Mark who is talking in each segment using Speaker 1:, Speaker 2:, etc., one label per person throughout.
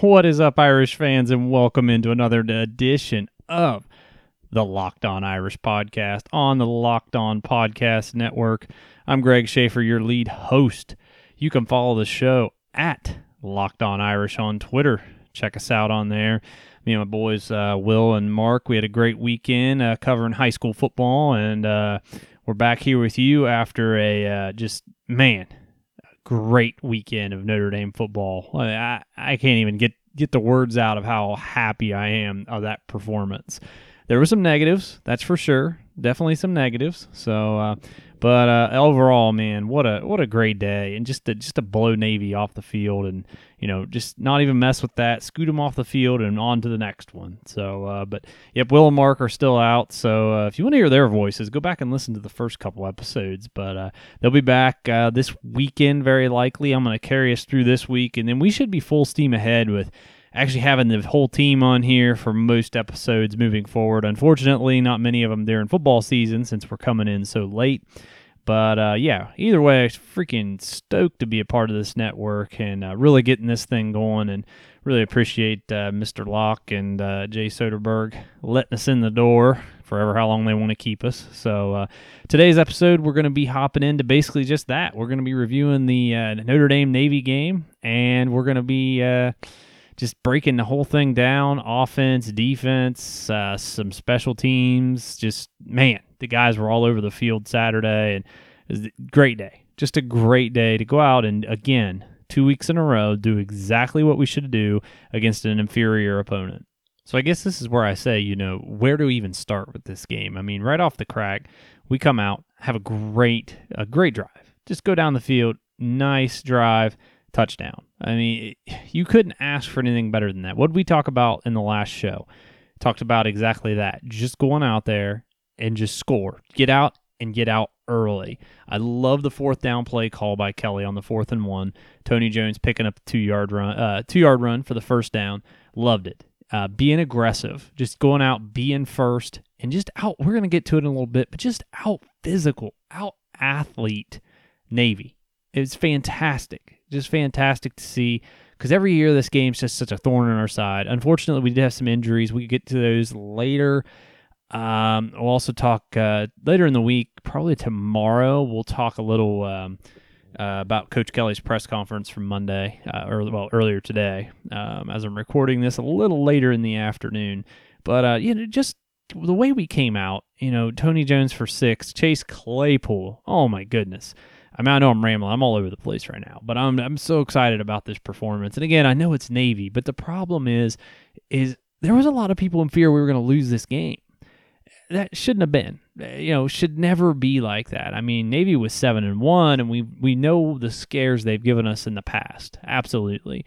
Speaker 1: What is up, Irish fans, and welcome into another edition of the Locked On Irish podcast on the Locked On Podcast Network. I'm Greg Schaefer, your lead host. You can follow the show at Locked On Irish on Twitter. Check us out on there. Me and my boys, uh, Will and Mark, we had a great weekend uh, covering high school football, and uh, we're back here with you after a uh, just, man, great weekend of Notre Dame football. I, I can't even get, get the words out of how happy I am of that performance there were some negatives, that's for sure. Definitely some negatives. So, uh, but uh, overall, man, what a what a great day, and just to just to blow Navy off the field, and you know, just not even mess with that, scoot them off the field, and on to the next one. So, uh, but yep, Will and Mark are still out. So, uh, if you want to hear their voices, go back and listen to the first couple episodes. But uh, they'll be back uh, this weekend, very likely. I'm going to carry us through this week, and then we should be full steam ahead with actually having the whole team on here for most episodes moving forward. Unfortunately, not many of them during football season since we're coming in so late. But uh, yeah, either way, I'm freaking stoked to be a part of this network and uh, really getting this thing going. And really appreciate uh, Mr. Locke and uh, Jay Soderberg letting us in the door forever how long they want to keep us. So uh, today's episode, we're going to be hopping into basically just that. We're going to be reviewing the uh, Notre Dame Navy game, and we're going to be just breaking the whole thing down offense, defense, uh, some special teams. Just, man, the guys were all over the field Saturday, and it was a great day. Just a great day to go out and, again, two weeks in a row, do exactly what we should do against an inferior opponent. So I guess this is where I say, you know, where do we even start with this game? I mean, right off the crack, we come out, have a great, a great drive. Just go down the field, nice drive touchdown. I mean, you couldn't ask for anything better than that. What did we talk about in the last show? Talked about exactly that. Just going out there and just score. Get out and get out early. I love the fourth down play call by Kelly on the fourth and one. Tony Jones picking up two yard run, uh, two yard run for the first down. Loved it. Uh, being aggressive, just going out, being first, and just out. We're gonna get to it in a little bit, but just out physical, out athlete Navy. It was fantastic just fantastic to see because every year this game's just such a thorn in our side. Unfortunately, we did have some injuries. We get to those later. Um, we'll also talk uh, later in the week, probably tomorrow. We'll talk a little um, uh, about Coach Kelly's press conference from Monday, uh, or well, earlier today. Um, as I'm recording this, a little later in the afternoon. But uh, you know, just the way we came out. You know, Tony Jones for six, Chase Claypool. Oh my goodness. I mean, I know I'm rambling. I'm all over the place right now, but I'm I'm so excited about this performance. And again, I know it's Navy, but the problem is, is there was a lot of people in fear we were going to lose this game. That shouldn't have been. Eh, you know, should never be like that. I mean, Navy was seven and one, and we we know the scares they've given us in the past. Absolutely.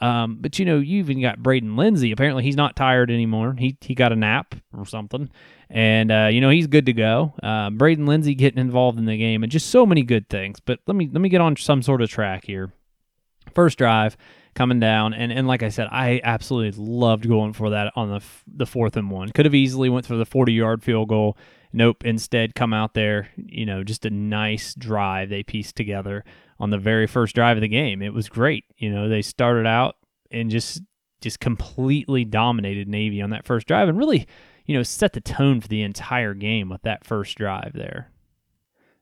Speaker 1: Um, but you know, you even got Braden Lenzy. Apparently, he's not tired anymore. He he got a nap or something and uh, you know he's good to go. Uh, Braden Lenzy getting involved in the game, and just so many good things. But let me let me get on some sort of track here. First drive coming down, and and like I said, I absolutely loved going for that on the the fourth and one. Could have easily went for the forty yard field goal. Nope. Instead, come out there. You know, just a nice drive they pieced together on the very first drive of the game. It was great. You know, they started out and just just completely dominated Navy on that first drive, and really you know, set the tone for the entire game with that first drive there.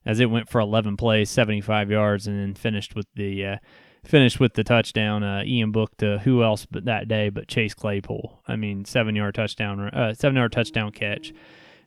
Speaker 1: As it went for 11 plays, 75 yards, and then finished with the uh, finished with the touchdown. Uh, Ian Book to who else but that day but Chase Claypool. I mean, seven yard touchdown, uh, seven yard touchdown catch.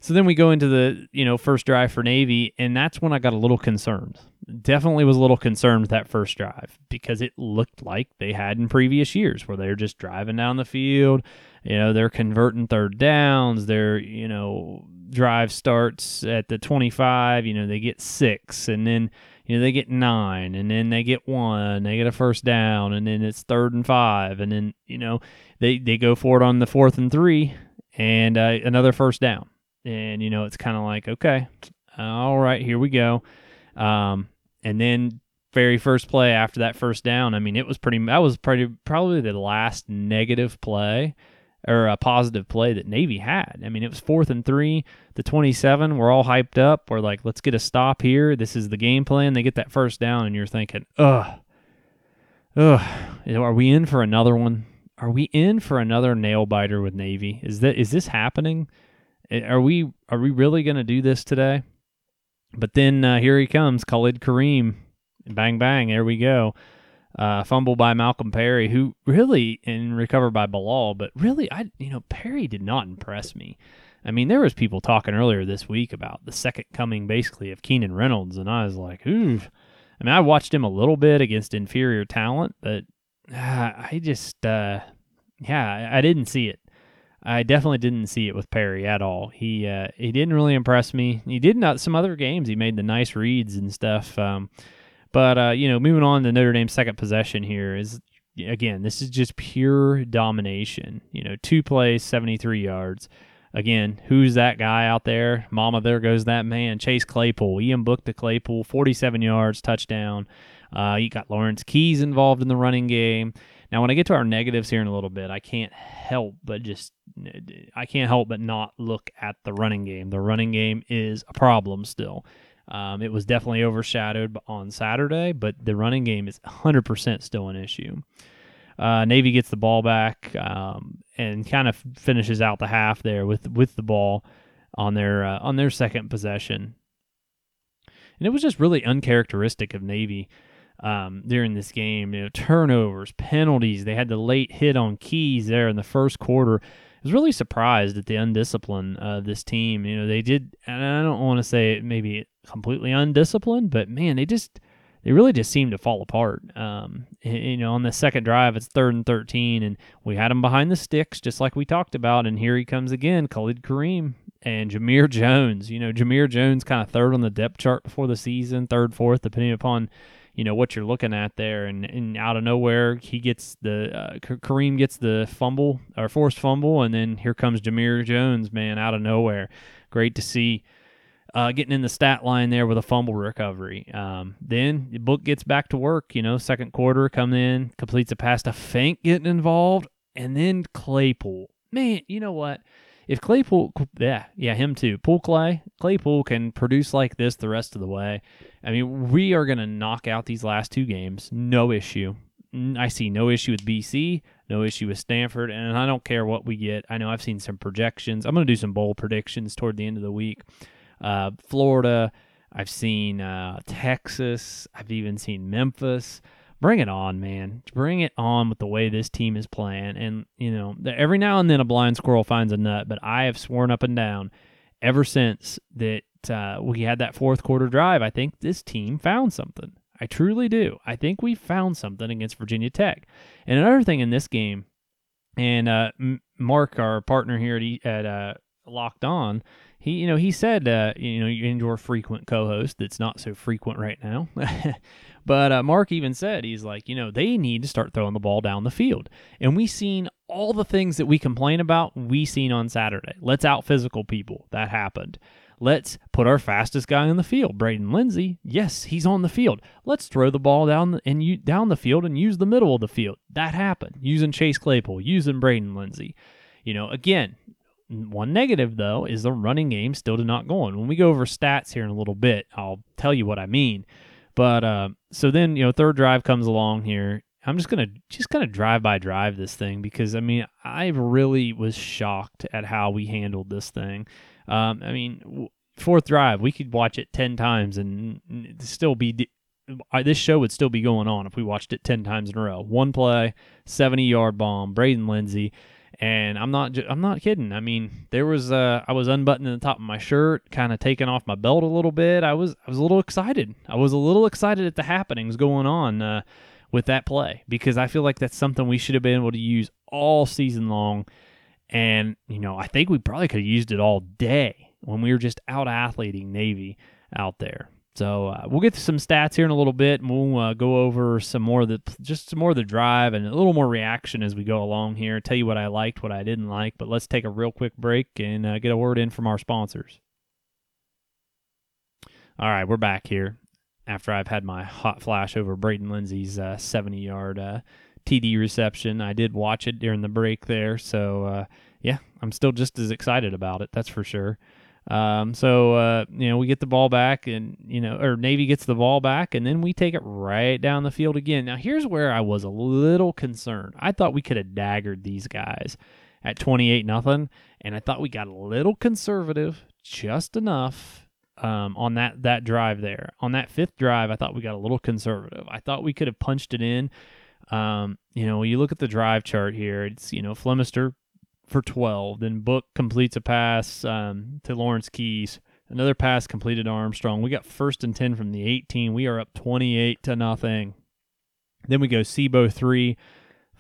Speaker 1: So then we go into the you know first drive for Navy, and that's when I got a little concerned. Definitely was a little concerned that first drive because it looked like they had in previous years where they're just driving down the field, you know they're converting third downs their you know drive starts at the 25 you know they get six and then you know they get nine and then they get one they get a first down and then it's third and five and then you know they they go for it on the fourth and three and uh, another first down and you know it's kind of like okay all right here we go um, and then very first play after that first down i mean it was pretty that was pretty probably the last negative play or a positive play that Navy had. I mean, it was fourth and three, the 27. We're all hyped up. We're like, let's get a stop here. This is the game plan. They get that first down, and you're thinking, ugh, ugh, are we in for another one? are we in for another nail biter with Navy? Is that is this happening? Are we are we really going to do this today? But then uh, here he comes, Khalid Kareem. Bang bang, there we go. Uh, fumble by Malcolm Perry, who really and recovered by Bilal, but really, I you know Perry did not impress me. I mean, there was people talking earlier this week about the second coming, basically, of Keenan Reynolds, and I was like, ooh. I mean, I watched him a little bit against inferior talent, but uh, I just, uh, yeah, I didn't see it. I definitely didn't see it with Perry at all. He uh, he didn't really impress me. He did not some other games. He made the nice reads and stuff. Um, but uh, you know, moving on to Notre Dame's second possession here is again, this is just pure domination. You know, two plays, seventy three yards. Again, who's that guy out there? Mama, there goes that man. Chase Claypool. Ian Book to Claypool, 47 yards, touchdown. Uh, you got Lawrence Keys involved in the running game. Now, when I get to our negatives here in a little bit, I can't help but just I can't help but not look at the running game. The running game is a problem still. Um, it was definitely overshadowed on Saturday, but the running game is 100% still an issue. Uh, Navy gets the ball back um, and kind of finishes out the half there with with the ball on their uh, on their second possession. And it was just really uncharacteristic of Navy um, during this game. You know, turnovers, penalties. They had the late hit on Keys there in the first quarter. I was really surprised at the undiscipline of this team. You know, they did, and I don't want to say maybe completely undisciplined, but man, they just they really just seem to fall apart. Um, you know, on the second drive, it's third and 13, and we had him behind the sticks, just like we talked about. And here he comes again, Khalid Kareem and Jamir Jones. You know, Jamir Jones kind of third on the depth chart before the season, third, fourth, depending upon you know what you're looking at there. And, and out of nowhere, he gets the uh, Kareem gets the fumble or forced fumble, and then here comes Jamir Jones, man, out of nowhere. Great to see uh, getting in the stat line there with a fumble recovery. Um, then the book gets back to work. You know, second quarter, come in, completes a pass to Finke getting involved, and then Claypool. Man, you know what? If Claypool, yeah, yeah, him too. Pool Clay, Claypool can produce like this the rest of the way. I mean, we are going to knock out these last two games, no issue. I see no issue with BC, no issue with Stanford, and I don't care what we get. I know I've seen some projections. I'm going to do some bowl predictions toward the end of the week uh, Florida. I've seen uh, Texas. I've even seen Memphis. Bring it on, man. Bring it on with the way this team is playing. And, you know, every now and then a blind squirrel finds a nut, but I have sworn up and down ever since that uh, we had that fourth quarter drive. I think this team found something. I truly do. I think we found something against Virginia Tech. And another thing in this game, and uh, Mark, our partner here at, at uh, Locked On, he you know he said uh, you know your frequent co-host that's not so frequent right now but uh, mark even said he's like you know they need to start throwing the ball down the field and we seen all the things that we complain about we seen on saturday let's out physical people that happened let's put our fastest guy on the field braden lenzy yes he's on the field let's throw the ball down the, and you, down the field and use the middle of the field that happened using chase claypool using braden lenzy you know again one negative, though, is the running game still did not go on. When we go over stats here in a little bit, I'll tell you what I mean. But uh, so then, you know, third drive comes along here. I'm just gonna just kind of drive by drive this thing because I mean I really was shocked at how we handled this thing. Um, I mean, fourth drive we could watch it ten times and still be this show would still be going on if we watched it 10 times in a row. One play, 70 yard bomb, Braden Lenzy and I'm not I'm not kidding. I mean, there was uh, I was unbuttoning the top of my shirt, kind of taking off my belt a little bit. I was I was a little excited. I was a little excited at the happenings going on uh, with that play because I feel like that's something we should have been able to use all season long. And you know, I think we probably could have used it all day when we were just out athleting Navy out there. So uh, we'll get to some stats here in a little bit, and we'll uh, go over some more of the just some more of the drive and a little more reaction as we go along here. Tell you what I liked, what I didn't like. But let's take a real quick break and uh, get a word in from our sponsors. All right, we're back here after I've had my hot flash over Braden Lenzy's 70-yard uh, uh, TD reception. I did watch it during the break there, so uh, yeah, I'm still just as excited about it. That's for sure. Um, so uh, you know, we get the ball back, and you know, or Navy gets the ball back, and then we take it right down the field again. Now, here's where I was a little concerned. I thought we could have daggered these guys at 28 nothing, and I thought we got a little conservative, just enough um, on that that drive there. On that fifth drive, I thought we got a little conservative. I thought we could have punched it in. Um, you know, you look at the drive chart here. It's you know Flemister for 12. Then Book completes a pass um, to Lawrence Keys. Another pass completed Armstrong. We got first and 10 from the 18. We are up 28 to nothing. Then we go C'Bo 3,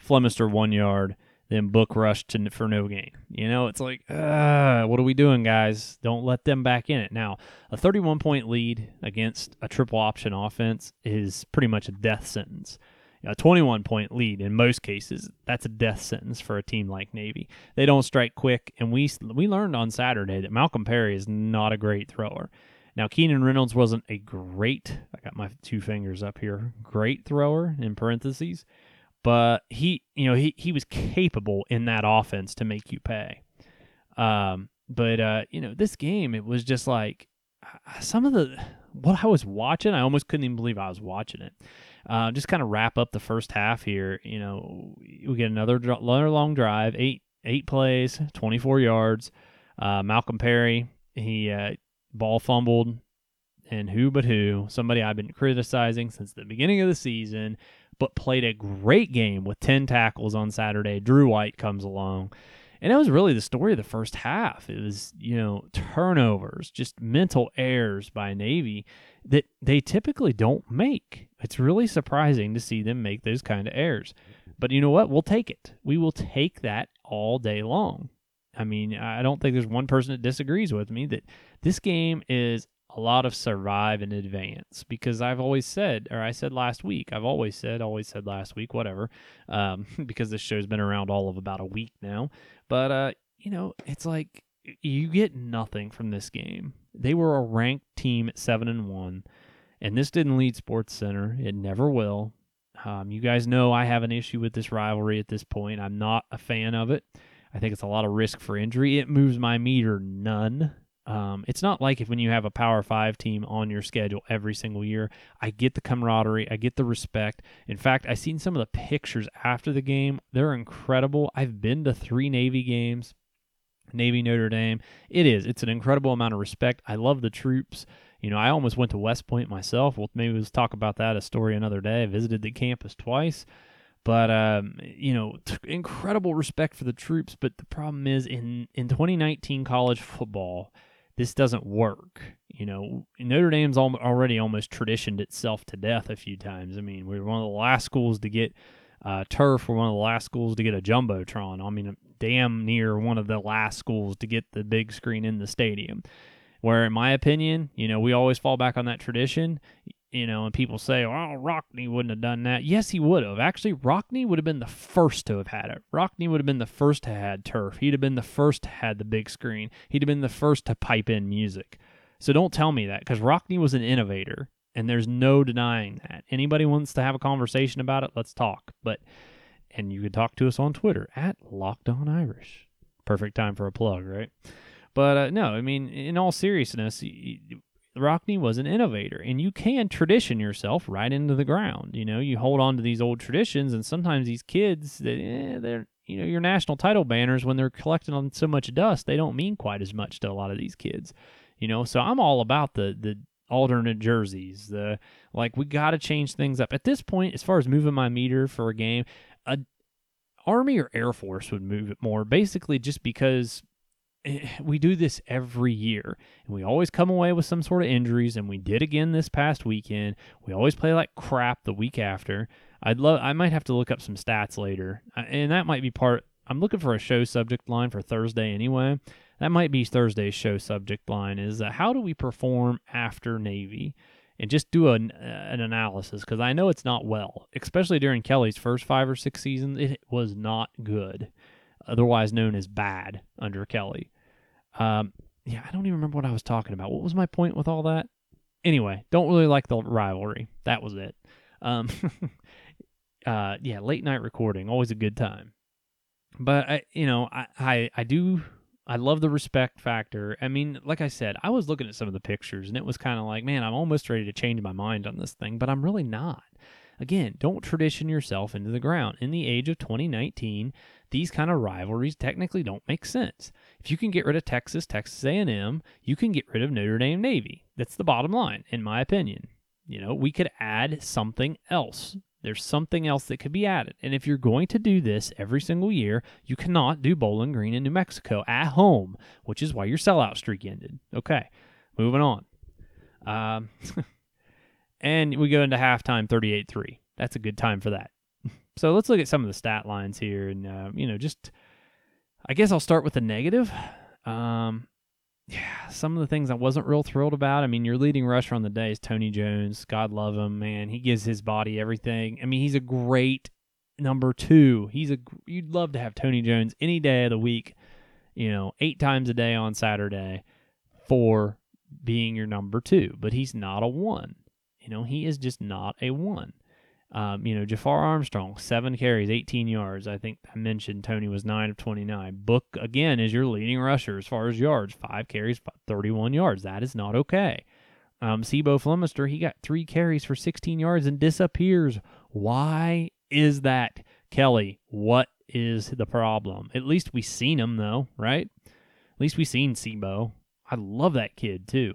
Speaker 1: Flemister 1 yard, then Book rush to, for no gain. You know, it's like, uh, what are we doing, guys? Don't let them back in it. Now, a 31 point lead against a triple option offense is pretty much a death sentence a 21 point lead in most cases that's a death sentence for a team like navy they don't strike quick and we we learned on saturday that malcolm perry is not a great thrower now keenan reynolds wasn't a great i got my two fingers up here great thrower in parentheses but he you know he, he was capable in that offense to make you pay um but uh you know this game it was just like some of the what i was watching i almost couldn't even believe i was watching it uh, just kind of wrap up the first half here. You know, we get another another long drive, eight eight plays, 24 yards. Uh, Malcolm Perry, he uh, ball fumbled, and who but who? Somebody I've been criticizing since the beginning of the season, but played a great game with 10 tackles on Saturday. Drew White comes along. And that was really the story of the first half. It was, you know, turnovers, just mental errors by Navy that they typically don't make. It's really surprising to see them make those kind of errors. But you know what? We'll take it. We will take that all day long. I mean, I don't think there's one person that disagrees with me that this game is a lot of survive in advance because I've always said, or I said last week, I've always said, always said last week, whatever, um, because this show's been around all of about a week now. But, uh, you know, it's like you get nothing from this game. They were a ranked team at 7 and 1. And this didn't lead Sports Center. It never will. Um, you guys know I have an issue with this rivalry at this point. I'm not a fan of it. I think it's a lot of risk for injury. It moves my meter none. Um, it's not like if when you have a Power Five team on your schedule every single year. I get the camaraderie, I get the respect. In fact, I've seen some of the pictures after the game. They're incredible. I've been to three Navy games, Navy Notre Dame. It is. It's an incredible amount of respect. I love the troops. You know, I almost went to West Point myself. Well, maybe let's talk about that a story another day. I visited the campus twice. But um, you know, t- incredible respect for the troops. But the problem is, in in 2019 college football, this doesn't work. You know, Notre Dame's al- already almost traditioned itself to death a few times. I mean, we are one of the last schools to get uh, turf. We're one of the last schools to get a jumbotron. I mean, damn near one of the last schools to get the big screen in the stadium. Where, in my opinion, you know, we always fall back on that tradition. You know, and people say, "Oh, Rockne wouldn't have done that." Yes, he would have. Actually, Rockne would have been the first to have had it. Rockne would have been the first to have had turf. He'd have been the first to have the big screen. He'd have been the first to pipe in music. So don't tell me that because Rockne was an innovator, and there's no denying that. Anybody wants to have a conversation about it, let's talk. But and you can talk to us on Twitter at Locked On Irish. Perfect time for a plug, right? But uh, no, I mean, in all seriousness, Rockne was an innovator, and you can tradition yourself right into the ground. You know, you hold on to these old traditions, and sometimes these kids, they, eh, they're you know your national title banners when they're collecting on so much dust, they don't mean quite as much to a lot of these kids. You know, so I'm all about the the alternate jerseys. The like we got to change things up at this point. As far as moving my meter for a game, a Army or Air Force would move it more, basically just because we do this every year and we always come away with some sort of injuries and we did again this past weekend. We always play like crap the week after. I'd love i might have to look up some stats later. And that might be part i'm looking for a show subject line for thursday anyway. That might be thursday's show subject line is uh, how do we perform after navy? And just do an, uh, an analysis because i know it's not well especially during kelly's first five or six seasons it was not good otherwise known as bad under Kelly. Um, yeah, I don't even remember what I was talking about. What was my point with all that? Anyway, don't really like the rivalry. That was it. Um, uh, yeah, late night recording, always a good time. But I, you know, I, I, I do I love the respect factor. I mean, like I said, I was looking at some of the pictures and it was kind of like, man, I'm almost ready to change my mind on this thing, but I'm really not. Again, don't tradition yourself into the ground. In the age of 2019, these kind of rivalries technically don't make sense. If you can get rid of Texas, Texas A&M, you can get rid of Notre Dame Navy. That's the bottom line in my opinion. You know, we could add something else. There's something else that could be added. And if you're going to do this every single year, you cannot do Bowling Green in New Mexico at home, which is why your sellout streak ended. Okay, moving on. Um, and we go into halftime 38 3. That's a good time for that. So let's look at some of the stat lines here. And, uh, you know, just, I guess I'll start with the negative. Um, yeah, some of the things I wasn't real thrilled about. I mean, your leading rusher on the day is Tony Jones. God love him, man. He gives his body everything. I mean, he's a great number two. He's a you'd love to have Tony Jones any day of the week. You know, eight times a day on Saturday for being your number two, but he's not a one. You know, he is just not a one. Um, you know, Jafar Armstrong, seven carries, 18 yards. I think I mentioned Tony was nine of 29. Book, again, is your leading rusher as far as yards, five carries, 31 yards. That is not okay. Um, C'Bo Flemister, he got three carries for 16 yards and disappears. Why is that, Kelly? What is the problem? At least we seen him, though, right? At least we seen C'Bo. I love that kid, too.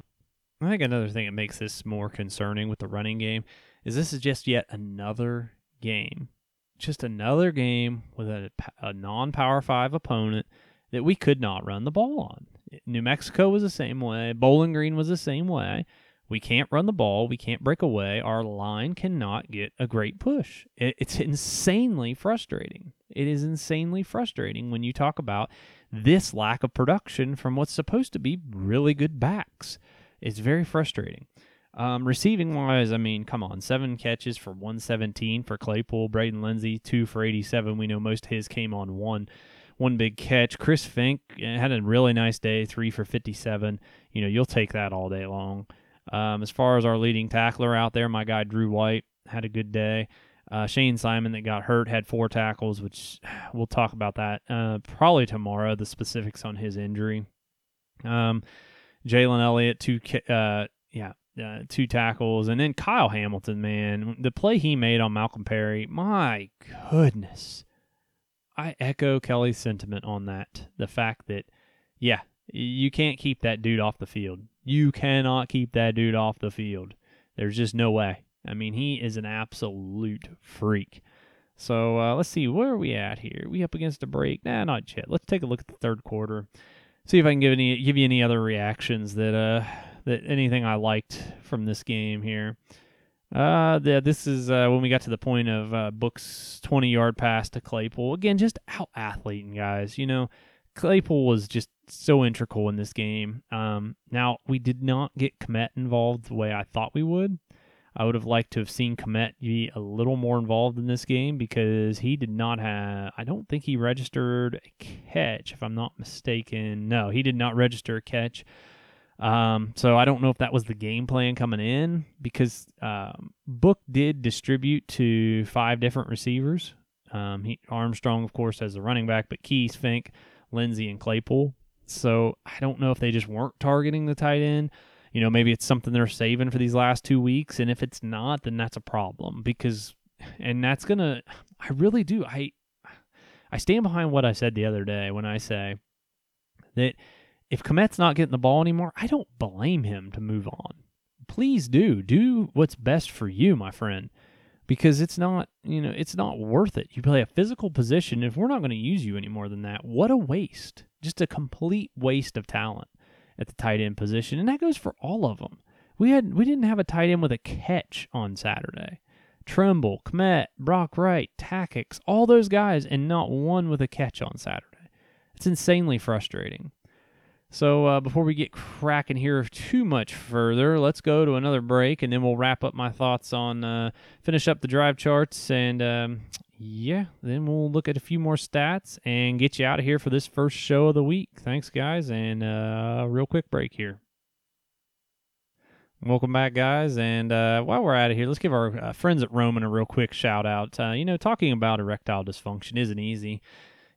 Speaker 1: I think another thing that makes this more concerning with the running game is this is just yet another game, just another game with a, a non Power Five opponent that we could not run the ball on. New Mexico was the same way. Bowling Green was the same way. We can't run the ball. We can't break away. Our line cannot get a great push. It's insanely frustrating. It is insanely frustrating when you talk about this lack of production from what's supposed to be really good backs. It's very frustrating. Um, receiving wise, I mean, come on, seven catches for 117 for Claypool, Braden Lenzy, two for 87. We know most of his came on one, one big catch. Chris Finke eh, had a really nice day, three for 57. You know, you'll take that all day long. Um, as far as our leading tackler out there, my guy Drew White had a good day. Uh, Shayne Simon that got hurt had four tackles, which we'll talk about that uh, probably tomorrow. The specifics on his injury. Um, Jalen Elliott two uh, yeah uh, two tackles, and then Kyle Hamilton, man, the play he made on Malcolm Perry, my goodness. I echo Kelly's sentiment on that. The fact that, yeah, you can't keep that dude off the field. You cannot keep that dude off the field. There's just no way. I mean, he is an absolute freak. So uh, let's see, where are we at here? We up against a break? Nah, not yet. Let's take a look at the third quarter. See if I can give any give you any other reactions that uh that anything I liked from this game here. Uh, yeah, this is uh, when we got to the point of uh, Book's 20 yard pass to Claypool. Again, just out athleting guys. You know, Claypool was just so integral in this game. Um, now, we did not get Kmet involved the way I thought we would. I would have liked to have seen Kmet be a little more involved in this game because he did not have, I don't think he registered a catch, if I'm not mistaken. No, he did not register a catch. Um, so I don't know if that was the game plan coming in because um, Book did distribute to five different receivers. Um, he, Armstrong, of course, as the running back, but Keys, Finke, Lenzy, and Claypool. So I don't know if they just weren't targeting the tight end. You know, maybe it's something they're saving for these last two weeks, and if it's not, then that's a problem because, and that's gonna. I really do. I I stand behind what I said the other day when I say that if Kmet's not getting the ball anymore, I don't blame him to move on. Please do. Do what's best for you, my friend. Because it's not, you know, it's not worth it. You play a physical position. If we're not going to use you any more than that, what a waste. Just a complete waste of talent at the tight end position. And that goes for all of them. We had we didn't have a tight end with a catch on Saturday. Tremble, Kmet, Brock Wright, Takacs, all those guys, and not one with a catch on Saturday. It's insanely frustrating. So uh, before we get cracking here too much further, let's go to another break, and then we'll wrap up my thoughts on uh, finish up the drive charts, and um, yeah, then we'll look at a few more stats and get you out of here for this first show of the week. Thanks, guys, and uh, real quick break here. Welcome back, guys. And uh, while we're out of here, let's give our uh, friends at Roman a real quick shout out. Uh, you know, talking about erectile dysfunction isn't easy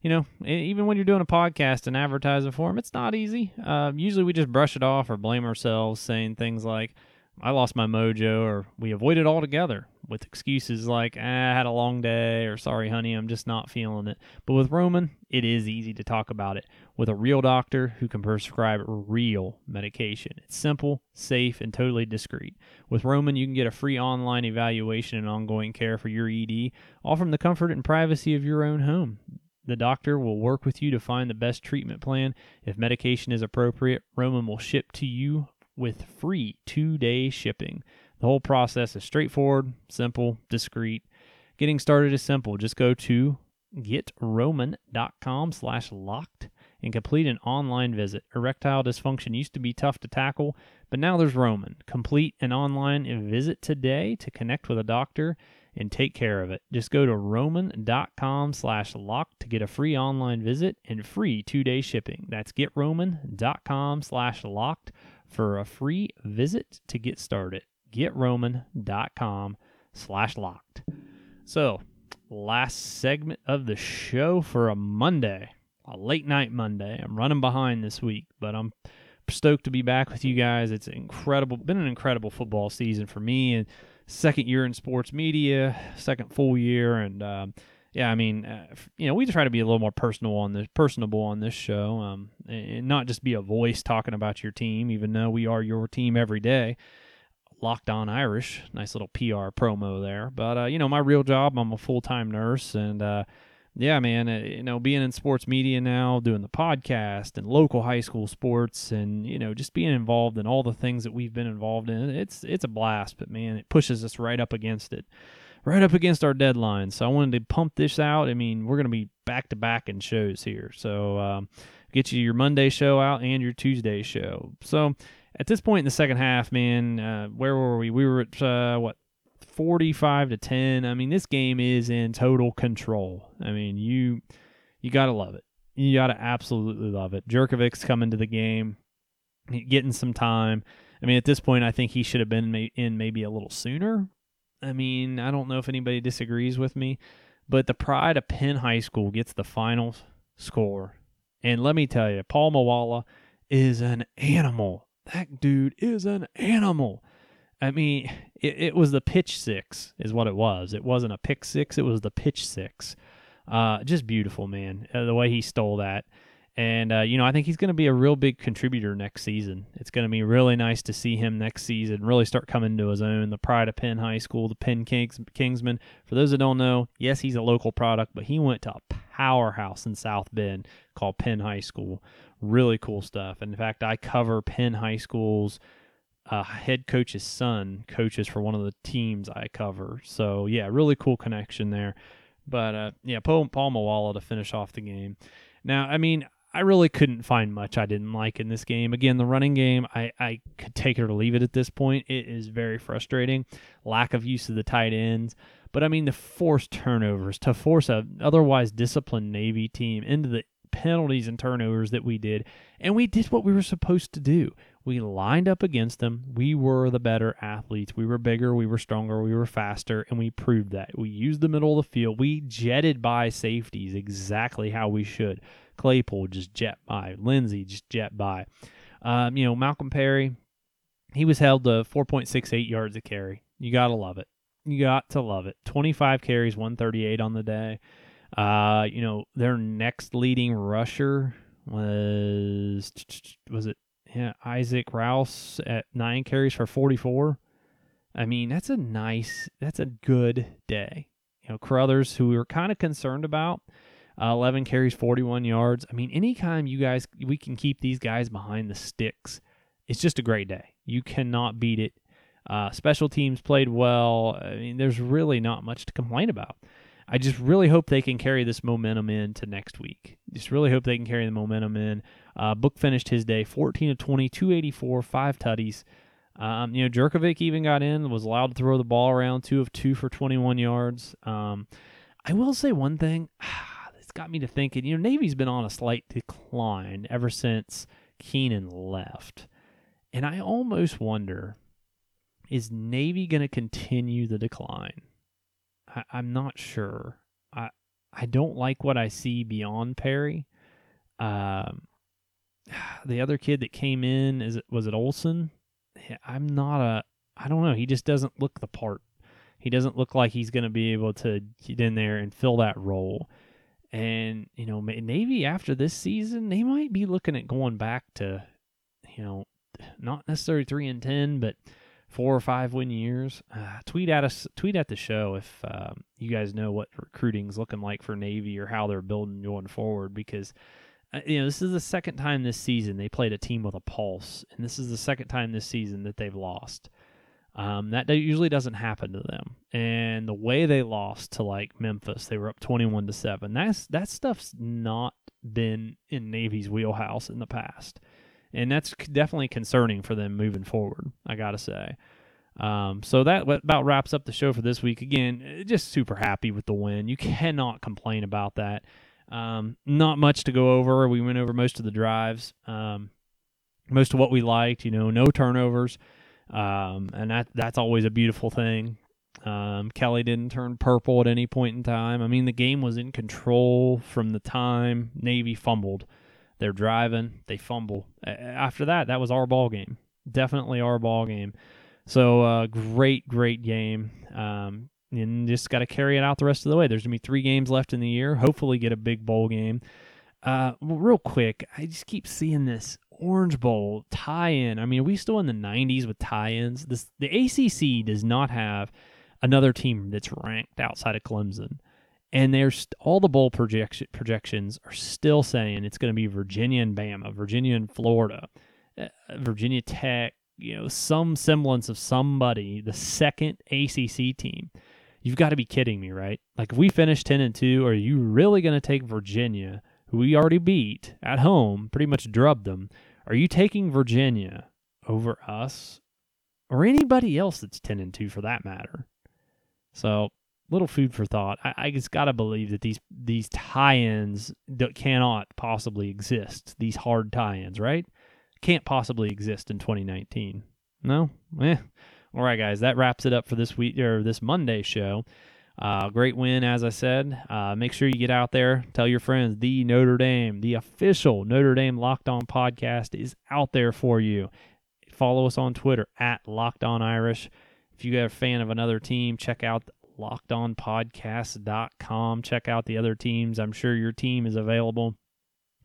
Speaker 1: you know, even when you're doing a podcast and advertising for them, it's not easy. Uh, usually we just brush it off or blame ourselves, saying things like, I lost my mojo, or we avoid it altogether with excuses like, ah, I had a long day, or sorry, honey, I'm just not feeling it. But with Roman, it is easy to talk about it with a real doctor who can prescribe real medication. It's simple, safe, and totally discreet. With Roman, you can get a free online evaluation and ongoing care for your ED, all from the comfort and privacy of your own home. The doctor will work with you to find the best treatment plan. If medication is appropriate, Roman will ship to you with free two day shipping. The whole process is straightforward, simple, discreet. Getting started is simple. Just go to getroman.com slash locked and complete an online visit. Erectile dysfunction used to be tough to tackle, but now there's Roman. Complete an online visit today to connect with a doctor and take care of it. Just go to roman.com slash locked to get a free online visit and free two-day shipping. That's getroman.com slash locked for a free visit to get started. GetRoman.com slash locked. So, last segment of the show for a Monday, a late night Monday. I'm running behind this week, but I'm stoked to be back with you guys. It's incredible, been an incredible football season for me, and second year in sports media, second full year, and um, yeah, I mean, uh, you know, we try to be a little more personal on this, personable on this show, um, and not just be a voice talking about your team, even though we are your team every day. Locked on Irish, nice little PR promo there. But uh, you know, my real job, I'm a full time nurse, and uh, yeah, man, uh, you know, being in sports media now, doing the podcast and local high school sports, and you know, just being involved in all the things that we've been involved in, it's it's a blast. But man, it pushes us right up against it right up against our deadline. So I wanted to pump this out. I mean, we're going to be back to back in shows here. So um, get you your Monday show out and your Tuesday show. So at this point in the second half, man, uh, where were we? We were at uh, what 45 to 10. I mean, this game is in total control. I mean, you you got to love it. You got to absolutely love it. Jurkovec's coming to the game, getting some time. I mean, at this point, I think he should have been in maybe a little sooner, I mean, I don't know if anybody disagrees with me, but the pride of Penn High School gets the final score. And let me tell you, Paul Moala is an animal. That dude is an animal. I mean, it, it, was the pitch six, is what it was. It wasn't a pick six, it was the pitch six. Uh, just beautiful, man. Uh, the way he stole that. And, uh, you know, I think he's going to be a real big contributor next season. It's going to be really nice to see him next season really start coming to his own. The pride of Penn High School, the Penn Kings, Kingsman. For those that don't know, yes, he's a local product, but he went to a powerhouse in South Bend called Penn High School. Really cool stuff. And in fact, I cover Penn High School's uh, head coach's son coaches for one of the teams I cover. So, yeah, really cool connection there. But, uh, yeah, Paul, Paul Moala to finish off the game. Now, I mean, I really couldn't find much I didn't like in this game. Again, the running game, I, I could take it or leave it at this point. It is very frustrating. Lack of use of the tight ends. But I mean, the forced turnovers to force a otherwise disciplined Navy team into the penalties and turnovers that we did. And we did what we were supposed to do. We lined up against them. We were the better athletes. We were bigger, we were stronger, we were faster, and we proved that. We used the middle of the field. We jetted by safeties exactly how we should. Claypool just jet by. Lenzy just jet by. Um, you know, Malcolm Perry, he was held to 4.68 yards a carry. You got to love it. You got to love it. 25 carries, 138 on the day. Uh, you know, their next leading rusher was was it yeah, Isaac Rouse at 9 carries for 44. I mean, that's a nice that's a good day. You know, Carothers, who we were kind of concerned about, uh, 11 carries, 41 yards. I mean, anytime you guys, we can keep these guys behind the sticks, it's just a great day. You cannot beat it. Uh, special teams played well. I mean, there's really not much to complain about. I just really hope they can carry this momentum into next week. Just really hope they can carry the momentum in. Uh, Book finished his day 14 of 20, 284, five tutties. Um, you know, Jurkovec even got in, was allowed to throw the ball around, two of two for 21 yards. Um, I will say one thing. got me to thinking, you know, Navy's been on a slight decline ever since Keenan left. And I almost wonder is Navy going to continue the decline? I, am not sure. I I don't like what I see beyond Perry. Um, the other kid that came in is it was it Olson? I'm not a. I don't know. He just doesn't look the part. He doesn't look like he's going to be able to get in there and fill that role. And you know, Navy after this season, they might be looking at going back to, you know, not necessarily three and ten, but four or five win years. Uh, tweet at us, tweet at the show if um, you guys know what recruiting's looking like for Navy or how they're building going forward. Because uh, you know this is the second time this season they played a team with a pulse, and this is the second time this season that they've lost. Um, that usually doesn't happen to them. And the way they lost to like Memphis, they were up twenty-one to seven. That's that stuff's not been in Navy's wheelhouse in the past and that's definitely concerning for them moving forward. I gotta say. Um, so that about wraps up the show for this week. Again, eh, just super happy with the win. You cannot complain about that. Um, not much to go over. We went over most of the drives, um, most of what we liked. You know, no turnovers, um, and that that's always a beautiful thing. Um, Kelly didn't turn purple at any point in time. I mean, the game was in control from the time Navy fumbled. They're driving, they fumble. After that, that was our ball game. Definitely our ball game. So uh, great, great game. Um, and just got to carry it out the rest of the way. There's gonna be three games left in the year. Hopefully, get a big bowl game. Uh, real quick, I just keep seeing this Orange Bowl tie-in. I mean, are we still in the '90s with tie-ins? This the ACC does not have another team that's ranked outside of Clemson and there's all the bowl projection, projections are still saying it's going to be Virginia and Bama, Virginia and Florida, uh, Virginia Tech, you know, some semblance of somebody, the second ACC team. You've got to be kidding me, right? Like if we finish 10 and 2, are you really going to take Virginia, who we already beat at home, pretty much drubbed them? Are you taking Virginia over us or anybody else that's 10 and 2 for that matter? So little food for thought. I, I just gotta believe that these these tie-ins cannot possibly exist. These hard tie-ins, right? Can't possibly exist in 2019. No, eh. All right, guys, that wraps it up for this week or this Monday show. Uh, great win, as I said. Uh, make sure you get out there, tell your friends. The Notre Dame, the official Notre Dame Locked On podcast, is out there for you. Follow us on Twitter at Locked On Irish. If you are a fan of another team, check out lockedonpodcast.com. Check out the other teams. I'm sure your team is available.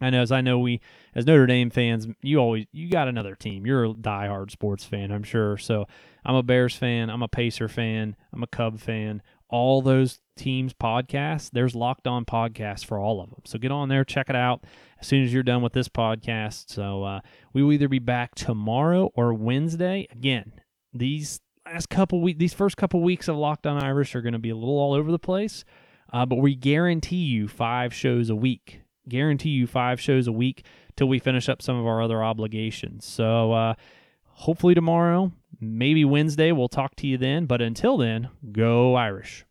Speaker 1: I know, as I know, we as Notre Dame fans, you always you got another team. You're a diehard sports fan, I'm sure. So I'm a Bears fan. I'm a Pacer fan. I'm a Cub fan. All those teams podcasts. There's Locked On podcasts for all of them. So get on there, check it out as soon as you're done with this podcast. So uh, we will either be back tomorrow or Wednesday. Again, these last couple weeks, these first couple weeks of Locked On Irish are going to be a little all over the place, uh, but we guarantee you five shows a week. Guarantee you five shows a week till we finish up some of our other obligations. So uh, hopefully tomorrow, maybe Wednesday, we'll talk to you then. But until then, go Irish.